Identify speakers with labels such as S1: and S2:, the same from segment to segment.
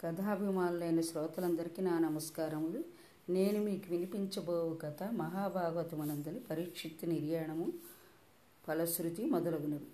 S1: కథాభిమానులైన శ్రోతలందరికీ నా నమస్కారములు. నేను మీకు వినిపించబోవు కథ మహాభాగవతమనందలి పరీక్షిత్తు నిర్యాణము ఫలశ్రుతి మొదలగునవి.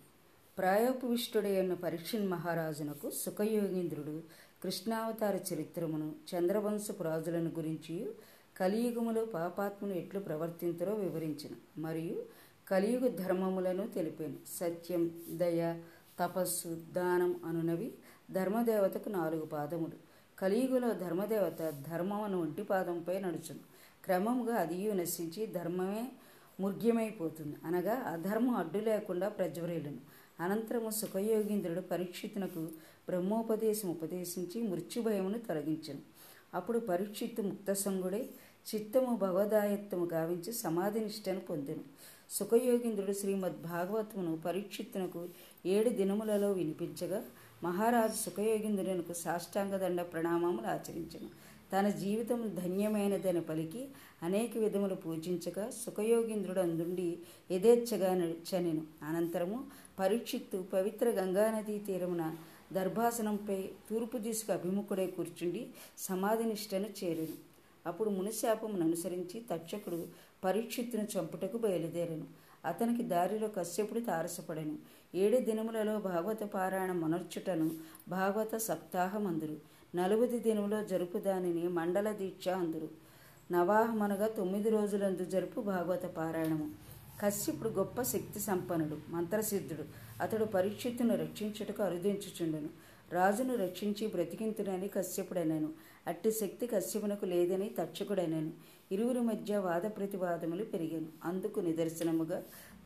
S1: ప్రాయోపవిష్టుడైన పరీక్షిన్ మహారాజునకు సుఖయోగీంద్రుడు కృష్ణావతార చరిత్రమును చంద్రవంశపు రాజులను గురించి కలియుగములో పాపాత్ములు ఎట్లు ప్రవర్తింతరో వివరించిన మరియు కలియుగ ధర్మములను తెలిపాను సత్యం దయ తపస్సు దానం అనునవి ధర్మదేవతకు నాలుగు పాదములు. కలియుగలో ధర్మదేవత ధర్మమును ఒంటి పాదంపై నడుచును. క్రమముగా అదియు నశించి ధర్మమే ముర్గ్యమైపోతుంది అనగా అధర్మం అడ్డు లేకుండా ప్రజ్వరేలును అనంతరము సుఖయోగీంద్రుడు పరీక్షితునకు బ్రహ్మోపదేశం ఉపదేశించి మృత్యుభయమును తొలగించను. అప్పుడు పరీక్షిత్తు ముక్తసంగుడే చిత్తము భగవదాయత్తము గావించి సమాధి నిష్టను పొందెను. సుఖయోగీంద్రుడు శ్రీమద్ భాగవతమును పరీక్షిత్తునకు ఏడు దినములలో వినిపించగా మహారాజు సుఖయోగీంద్రునికి సాష్టాంగదండ ప్రణామములు ఆచరించను. తన జీవితం ధన్యమైనదని పలికి అనేక విధములు పూజించగా సుఖయోగీంద్రుడు అందుండి యథేచ్ఛగా నడిచనెను. అనంతరము పరీక్షిత్తు పవిత్ర గంగానదీ తీరమున దర్భాసనంపై తూర్పు దిశకు అభిముఖుడై కూర్చుండి సమాధినిష్టను చేరెను. అప్పుడు మునిశాపమును అనుసరించి తక్షకుడు పరీక్షిత్తును చంపుటకు బయలుదేరను. అతనికి దారిలో కశ్యపుడు తారసపడెను. ఏడు దినములలో భాగవత పారాయణ మునర్చుటను భాగవత సప్తాహమందురు. నలుగుది దినములో జరుపు దానిని మండల దీక్ష అందురు. నవాహమనగా తొమ్మిది రోజులందు జరుపు భాగవత పారాయణము. కశ్యపుడు గొప్ప శక్తి సంపన్నుడు మంత్రసిద్ధుడు. అతడు పరీక్షిత్తును రక్షించుటకు అరుదించుచుండెను. రాజును రక్షించి బ్రతికింతునని కశ్యపుడనెను. అట్టి శక్తి కశ్యపునకు లేదని తక్షకుడనను ఇరువురి మధ్య వాద ప్రతివాదములు పెరిగాను. అందుకు నిదర్శనముగా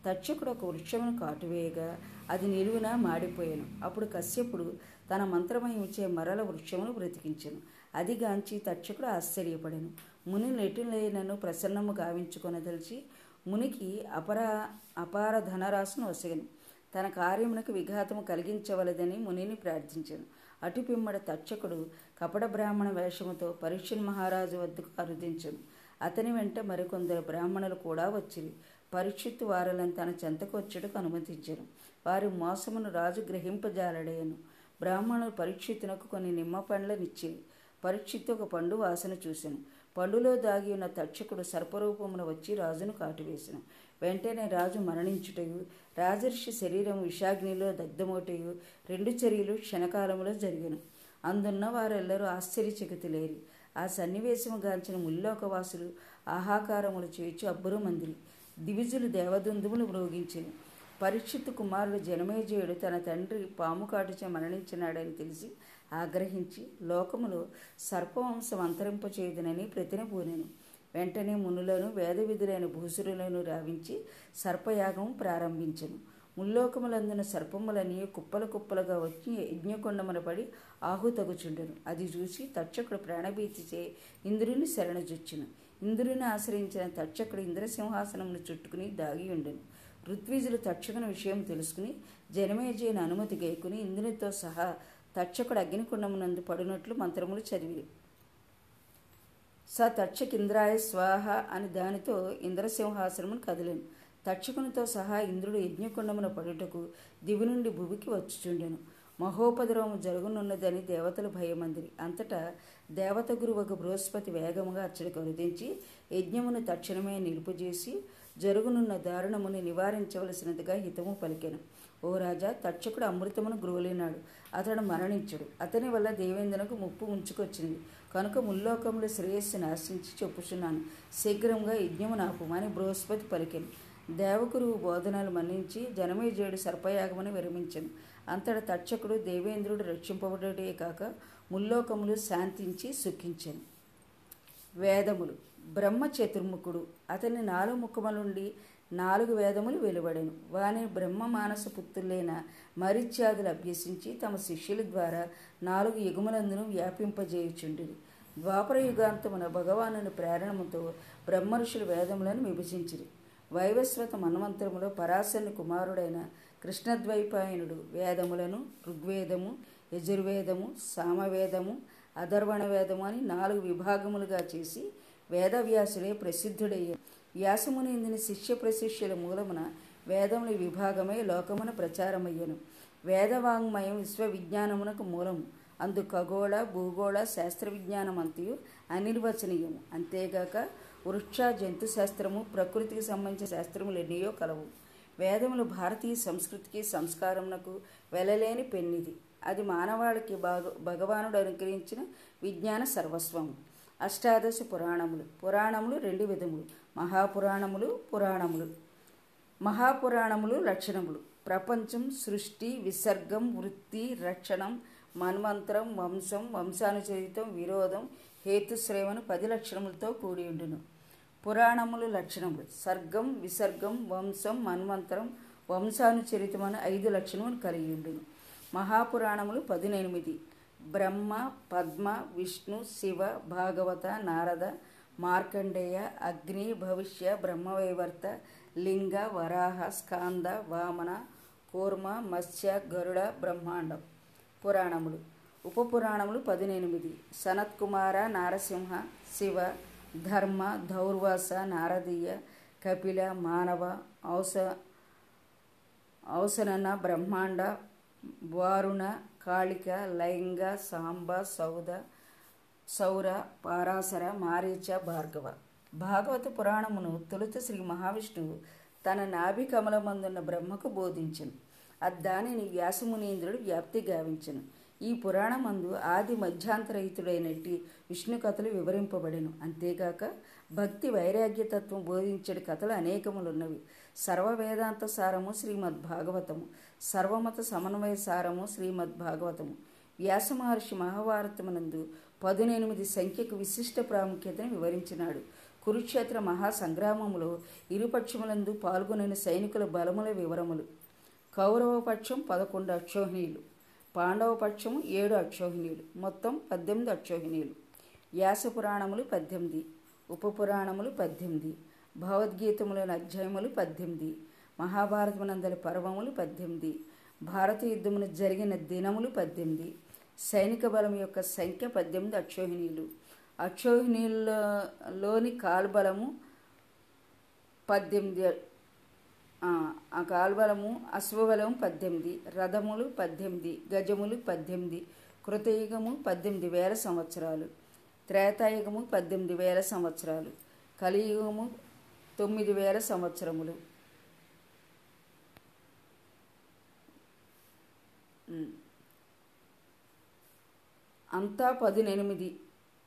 S1: తక్షకుడు ఒక వృక్షమును కాటువేయగా అది నిలువున మాడిపోయాను. అప్పుడు కశ్యపుడు తన మంత్రమహించే మరల వృక్షమును బ్రతికించాను. అది గాంచి తక్షకుడు ఆశ్చర్యపడెను. ముని నెటులైనను ప్రసన్నము గావించుకొనదలిచి మునికి అపరా అపార ధనరాశును వసగను తన కార్యమునకు విఘాతము కలిగించవలదని మునిని ప్రార్థించాను. అటుపిమ్మడ తక్షకుడు కపట బ్రాహ్మణ వేషముతో పరీక్షణ్ మహారాజు వద్దకు అరుదించను. అతని వెంట మరికొందరు బ్రాహ్మణులు కూడా వచ్చిరి. పరీక్షిత్తు వారలను తన చెంతకు వచ్చుటకు అనుమతించను. వారి మోసమును రాజు గ్రహింపజాలడేయను బ్రాహ్మణులు పరీక్షితునకు కొన్ని నిమ్మ పండ్లనిచ్చిరి. పరీక్షిత్తు ఒక పండు వాసన చూశాను పండులో దాగి ఉన్న తక్షకుడు సర్పరూపమున వచ్చి రాజును కాటువేశాను వెంటనే రాజు మరణించుటయు రాజర్షి శరీరం విషాగ్నిలో దగ్ధమోటయు రెండు చర్యలు క్షణకాలంలో జరిగను. అందున్న వారెల్లరూ ఆశ్చర్యచకితులేరి. ఆ సన్నివేశము గాంచిన ముల్లోకవాసులు ఆహాకారములు చేర్చి అబ్బురు మందిరి దివిజులు దేవదుందుములు మ్రోగించెను. పరీక్షిత్ కుమారుడు జనమేజయుడు తన తండ్రి పాము కాటుచే మరణించినాడని తెలిసి ఆగ్రహించి లోకములో సర్పవంశం అంతరింపచేయుదునని ప్రతినపూనెను వెంటనే మునులను వేదవిధులైన భూసురులను రావించి సర్పయాగం ప్రారంభించను. ముల్లోకములందున సర్పములని కుప్పల కుప్పలుగా వచ్చి యజ్ఞకొండమున పడి ఆహుతగుచుండెను. అది చూసి తక్షకుడు ప్రాణభీతిచే ఇంద్రుని శరణజుచ్చును. ఇంద్రుని ఆశ్రయించిన తక్షకుడు ఇంద్రసింహాసనమును చుట్టుకుని దాగి ఉండెను ఋత్విజులు తక్షకుని విషయం తెలుసుకుని జనమేజయుని అనుమతి గైకుని ఇంద్రునితో సహా తక్షకుడు అగ్నికుండమునందు పడినట్లు మంత్రములు చదివి స తక్షకింద్రాయ స్వాహ అని దానితో ఇంద్రసింహాసనమును కదిలేను. తక్షకునితో సహా ఇంద్రుడు యజ్ఞకుండమున పడుటకు దివి నుండి భువికి వచ్చుచుండెను. మహోపద్రవము జరుగునున్నదని దేవతలు భయమందిరి. అంతటా దేవత గురువకు బృహస్పతి వేగముగా అచ్చడికి వరుదించి యజ్ఞమును తక్షణమే నిలుపుజేసి జరుగునున్న దారుణముని నివారించవలసినదిగా హితము పలికెను. ఓ రాజా తక్షకుడు అమృతమును గ్రోలినాడు. అతడు మరణించుడు. అతని వల్ల దేవేంద్రనకు ముప్పు ఉంచుకొచ్చింది కనుక ముల్లోకములు శ్రేయస్సును ఆశించి చెప్పుచున్నాను. శీఘ్రంగా యజ్ఞము నాపుమని బృహస్పతి పలికెను. దేవగురువు బోధనలు మన్నించి జనమేజయుడు సర్పయాగమని విరమించను. అంతట తక్షకుడు దేవేంద్రుడు రక్షింపబడే కాక ముల్లోకములు శాంతించి సుఖించను. వేదములు. బ్రహ్మ చతుర్ముఖుడు అతని నాలుగు ముఖములుండి నాలుగు వేదములు వెలువడెను. వాని బ్రహ్మ మానస పుత్రులైన మరిత్యాదులు అభ్యసించి తమ శిష్యుల ద్వారా నాలుగు యుగములందును వ్యాపింపజేయుచుండిరి. ద్వాపర యుగాంతమున భగవానుని ప్రేరణముతో బ్రహ్మఋషులు వేదములను విభజించిరి. వైవస్వత మన్వంతరములో పరాశరుని కుమారుడైన కృష్ణద్వైపాయనుడు వేదములను ఋగ్వేదము యజుర్వేదము సామవేదము అధర్వణ వేదము అని నాలుగు విభాగములుగా చేసి వేదవ్యాసులే ప్రసిద్ధుడయ్యాడు వ్యాసముని ఇందిన శిష్య ప్రశిష్యుల మూలమున వేదముల విభాగమై లోకమున ప్రచారమయ్యను. వేదవాంగ్మయం విశ్వవిజ్ఞానమునకు మూలము అందు ఖగోళ భూగోళ శాస్త్ర విజ్ఞానం అంతయు అనిర్వచనీయము. అంతేగాక వృక్ష జంతు శాస్త్రము ప్రకృతికి సంబంధించిన శాస్త్రములు ఎన్నయో కలవు. వేదములు భారతీయ సంస్కృతికి సంస్కారమునకు వెలలేని పెన్నిది. అది మానవాళికి భాగ భగవానుడు అనుగ్రహించిన విజ్ఞాన సర్వస్వము. అష్టాదశ పురాణములు. పురాణములు రెండు విధములు. మహాపురాణములు పురాణములు. మహాపురాణములు లక్షణములు. ప్రపంచం సృష్టి విసర్గం వృత్తి రక్షణం మన్వంతరం వంశం వంశానుచరితం విరోధం హేతుశ్రేమను పది లక్షణములతో కూడి ఉండును. పురాణములు లక్షణములు. సర్గం విసర్గం వంశం మన్వంతరం వంశానుచరితం అని ఐదు లక్షణములు కలిగి ఉండును. మహాపురాణములు పదినెనిమిది. బ్రహ్మ పద్మ విష్ణు శివ భాగవత నారద మార్కండేయ అగ్ని భవిష్య బ్రహ్మవైవర్త లింగ వరాహ స్కాంద వామన కూర్మ మత్స్య గరుడ బ్రహ్మాండం. పురాణములు. ఉపపురాణములు పదినెనిమిది. సనత్కుమార నారసింహ శివ ధర్మ ధౌర్వాస నారదీయ కపిల మానవ ఔస ఔసనన బ్రహ్మాండ వారుణ కాళిక లైంగ సాంబ సౌద సౌర పారాసర మారీచ భార్గవ. భాగవత పురాణమును తొలుత శ్రీ మహావిష్ణువు తన నాభి కమలమందున్న బ్రహ్మకు బోధించను. దానిని వ్యాసమునీంద్రుడు వ్యాప్తి గావించను. ఈ పురాణమందు ఆది మధ్యాంతరహితుడైనట్టి విష్ణు కథలు వివరింపబడెను. అంతేగాక భక్తి వైరాగ్యతత్వం బోధించడి కథలు అనేకములున్నవి. సర్వ వేదాంత సారము శ్రీమద్భాగవతము. సర్వమత సమన్వయ సారము శ్రీమద్భాగవతము. వ్యాసమహర్షి వ్యాస మహర్షి మహాభారతమునందు పదునెనిమిది సంఖ్యకు విశిష్ట ప్రాముఖ్యతను వివరించినాడు. కురుక్షేత్ర మహాసంగ్రామములో ఇరుపక్షములందు పాల్గొనిన సైనికుల బలముల వివరములు. కౌరవ పక్షం పదకొండు అక్షోహిణీయులు పాండవ పక్షము ఏడు అక్షోహిణీయులు మొత్తం పద్దెనిమిది అక్షోహిణీయులు వ్యాసపురాణములు పద్దెనిమిది. ఉపపురాణములు పద్దెనిమిది. భగవద్గీతములోని అధ్యాయములు పద్దెనిమిది. మహాభారతమునందలి పర్వములు పద్దెనిమిది. భారత యుద్ధమును జరిగిన దినములు పద్దెనిమిది. సైనిక బలం యొక్క సంఖ్య పద్దెనిమిది అక్షోహిణీయులు అక్షోహిణీయులలోని కాల్బలము పద్దెనిమిది ఆ కాల్బలము అశ్వబలము పద్దెనిమిది రథములు పద్దెనిమిది గజములు పద్దెనిమిది కృతయుగము పద్దెనిమిది వేల సంవత్సరాలు త్రేతాయుగము పద్దెనిమిది వేల సంవత్సరాలు కలియుగము తొమ్మిది వేల సంవత్సరములు. అంతా పదినెనిమిది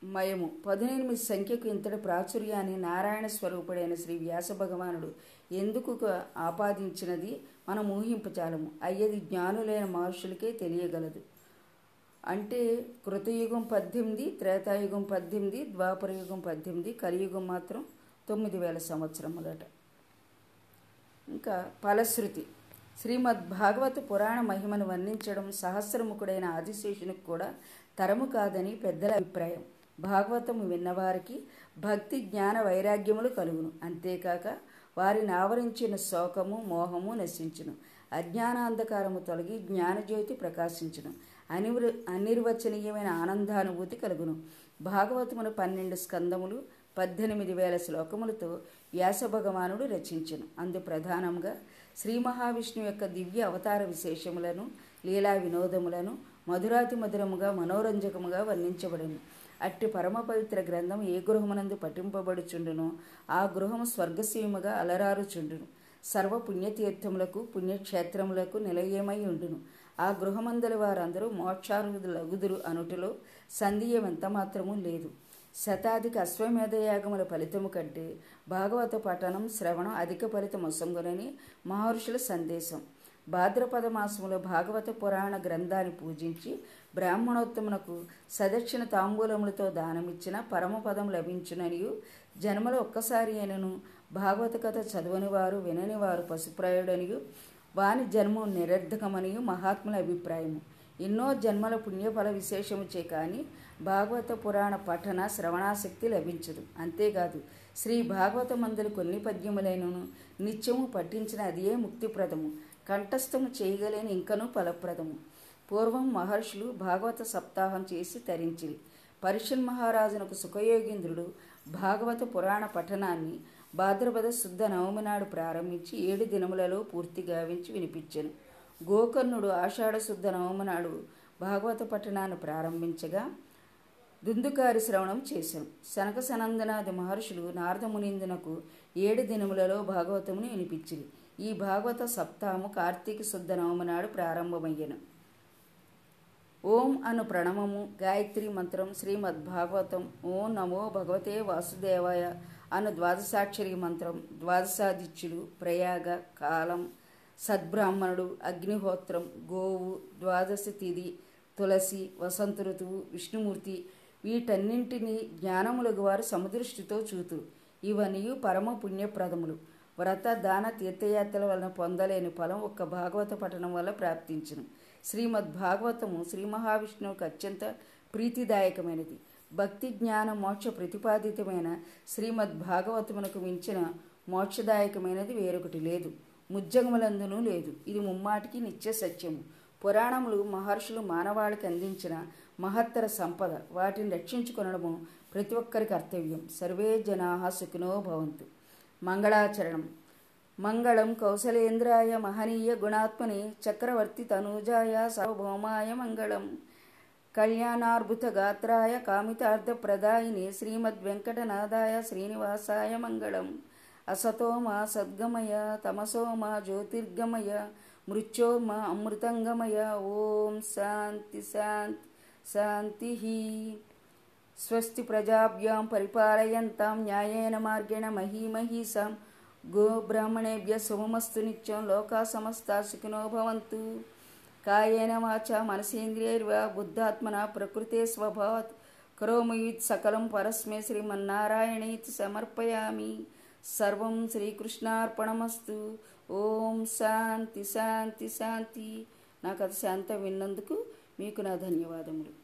S1: మయము. పదినెనిమిది సంఖ్యకు ఇంతటి ప్రాచుర్యాన్ని నారాయణ స్వరూపుడైన శ్రీ వ్యాస భగవానుడు ఎందుకు ఆపాదించినది? మనం ఊహింపచాలము అయ్యది జ్ఞానులైన మహర్షులకే తెలియగలదు. అంటే కృతయుగం పద్దెనిమిది త్రేతాయుగం పద్దెనిమిది ద్వాపరయుగం పద్దెనిమిది కలియుగం మాత్రం తొమ్మిది వేల సంవత్సరములట. ఇంకా ఫలశ్రుతి. శ్రీమద్ భాగవత పురాణ మహిమను వర్ణించడం సహస్రముఖుడైన ఆదిశేషునికి కూడా తరము కాదని పెద్దల అభిప్రాయం. భాగవతము విన్నవారికి భక్తి జ్ఞాన వైరాగ్యములు కలుగును. అంతేకాక వారిని ఆవరించిన శోకము మోహము నశించును. అజ్ఞానాంధకారము తొలగి జ్ఞానజ్యోతి ప్రకాశించును. అనివృ అనిర్వచనీయమైన ఆనందానుభూతి కలుగును. భాగవతమును పన్నెండు స్కందములు పద్దెనిమిది వేల శ్లోకములతో వ్యాస భగవానుడు రచించను. అందు ప్రధానంగా శ్రీ మహావిష్ణువు యొక్క దివ్య అవతార విశేషములను లీలా వినోదములను మధురాతి మధురముగా మనోరంజకముగా వర్ణించబడను. అట్టి పరమపవిత్ర గ్రంథం ఏ గృహమునందు పఠింపబడుచుండునో ఆ గృహము స్వర్గసీమగా అలరారుచుండును. సర్వ పుణ్యతీర్థములకు పుణ్యక్షేత్రములకు నిలయమై ఉండును. ఆ గృహమందలి వారందరూ మోక్షారులగుదురు అనుటిలో సందేహం ఎంత మాత్రమూ లేదు. శతాధిక అశ్వమేధయాగముల ఫలితము కంటే భాగవత పఠనం శ్రవణం అధిక ఫలితం వసంగునని మహర్షుల సందేశం. భాద్రపద మాసములో భాగవత పురాణ గ్రంథాన్ని పూజించి బ్రాహ్మణోత్తమునకు సదక్షిణ తాంబూలములతో దానమిచ్చిన పరమపదం లభించుననియు. జన్మలో ఒక్కసారి అయినను భాగవత కథ చదవని వారు వినని వారు పశుప్రాయుడనియు. వాని జన్మం నిరర్ధకమనియు మహాత్ముల అభిప్రాయము. ఎన్నో జన్మల పుణ్యఫల విశేషముచే కానీ భాగవత పురాణ పఠన శ్రవణాశక్తి లభించదు. అంతేకాదు శ్రీ భాగవత మందులు కొన్ని పద్యములైనను నిత్యము పఠించిన అదియే ముక్తిప్రదము. కంఠస్థము చేయగలేని ఇంకనూ ఫలప్రదము. పూర్వం మహర్షులు భాగవత సప్తాహం చేసి తరించిరి. పరిషన్ మహారాజునకు సుఖయోగీంద్రుడు భాగవత పురాణ పఠనాన్ని భాద్రపద శుద్ధ నవమి నాడు ప్రారంభించి ఏడు దినములలో పూర్తి గావించి వినిపించెను. గోకర్ణుడు ఆషాఢ శుద్ధ నవమి నాడు భాగవత పఠనాన్ని ప్రారంభించగా దుందుకారి శ్రవణం చేశాం శనక సనందనాది మహర్షులు నారదమునిందునకు ఏడు దినములలో భాగవతముని వినిపించింది ఈ భాగవత సప్తాహము కార్తీక శుద్ధ నవమి నాడు ప్రారంభమయ్యను. ఓం అను ప్రణవము గాయత్రి మంత్రం శ్రీమద్భాగవతం. ఓం నమో భగవతే వాసుదేవాయ అను ద్వాదశాక్షరి మంత్రం ద్వాదశాదిత్యులు ప్రయాగ కాలం సద్బ్రాహ్మణుడు అగ్నిహోత్రం గోవు ద్వాదశ తిథి తులసి వసంత ఋతువు విష్ణుమూర్తి వీటన్నింటినీ జ్ఞానములకు వారు సమదృష్టితో చూతు ఇవన్నీ పరమ పుణ్యప్రదములు. వ్రత దాన తీర్థయాత్రల వలన పొందలేని ఫలం ఒక్క భాగవత పఠనం వల్ల ప్రాప్తించను. శ్రీమద్ భాగవతము శ్రీ మహావిష్ణువుకు అత్యంత ప్రీతిదాయకమైనది. భక్తి జ్ఞాన మోక్ష ప్రతిపాదితమైన శ్రీమద్ భాగవతమునకు మించిన మోక్షదాయకమైనది వేరొకటి లేదు. ముజ్జగములందునూ లేదు. ఇది ముమ్మాటికి నిత్య సత్యము. పురాణములు మహర్షులు మానవాళికి అందించిన మహత్తర సంపద. వాటిని రక్షించుకొనడము ప్రతి ఒక్కరి కర్తవ్యం. సర్వే జనా సుఖినో భవంతు. మంగళాచరణం. మంగళం కౌశలేంద్రాయ మహనీయ గుణాత్మని చక్రవర్తి తనూజాయ సార్వభౌమాయ మంగళం. కళ్యాణార్భుత గాత్రాయ కామితార్థప్రదాయిని శ్రీమద్ వెంకటనాథాయ శ్రీనివాసాయ మంగళం. అసతోమా సద్గమయ తమసోమా జ్యోతిర్గమయ మృత్యోర్మ అమృతంగమయ. ఓం శాంతి శాంతి శాంతి స్వస్తి ప్రజాభ్యాం పరిపాలయంతాం న్యాయేన మార్గేణ మహీమహీసాం గోబ్రాహ్మణేభ్య శుభమస్తు నిత్యం లోకా సమస్త సుఖినో భవంతు. కాయేన వాచ మనసేంద్రియర్వ బుద్ధాత్మన ప్రకృతే స్వభావత్. కరోమయుత్ సకలం పరస్మే శ్రీమన్నారాయణేతి సమర్పయామి. సర్వం శ్రీకృష్ణార్పణమస్తు. ఓం శాంతి శాంతి శాంతి. నా కథ శాంతం విన్నందుకు మీకు నా ధన్యవాదములు.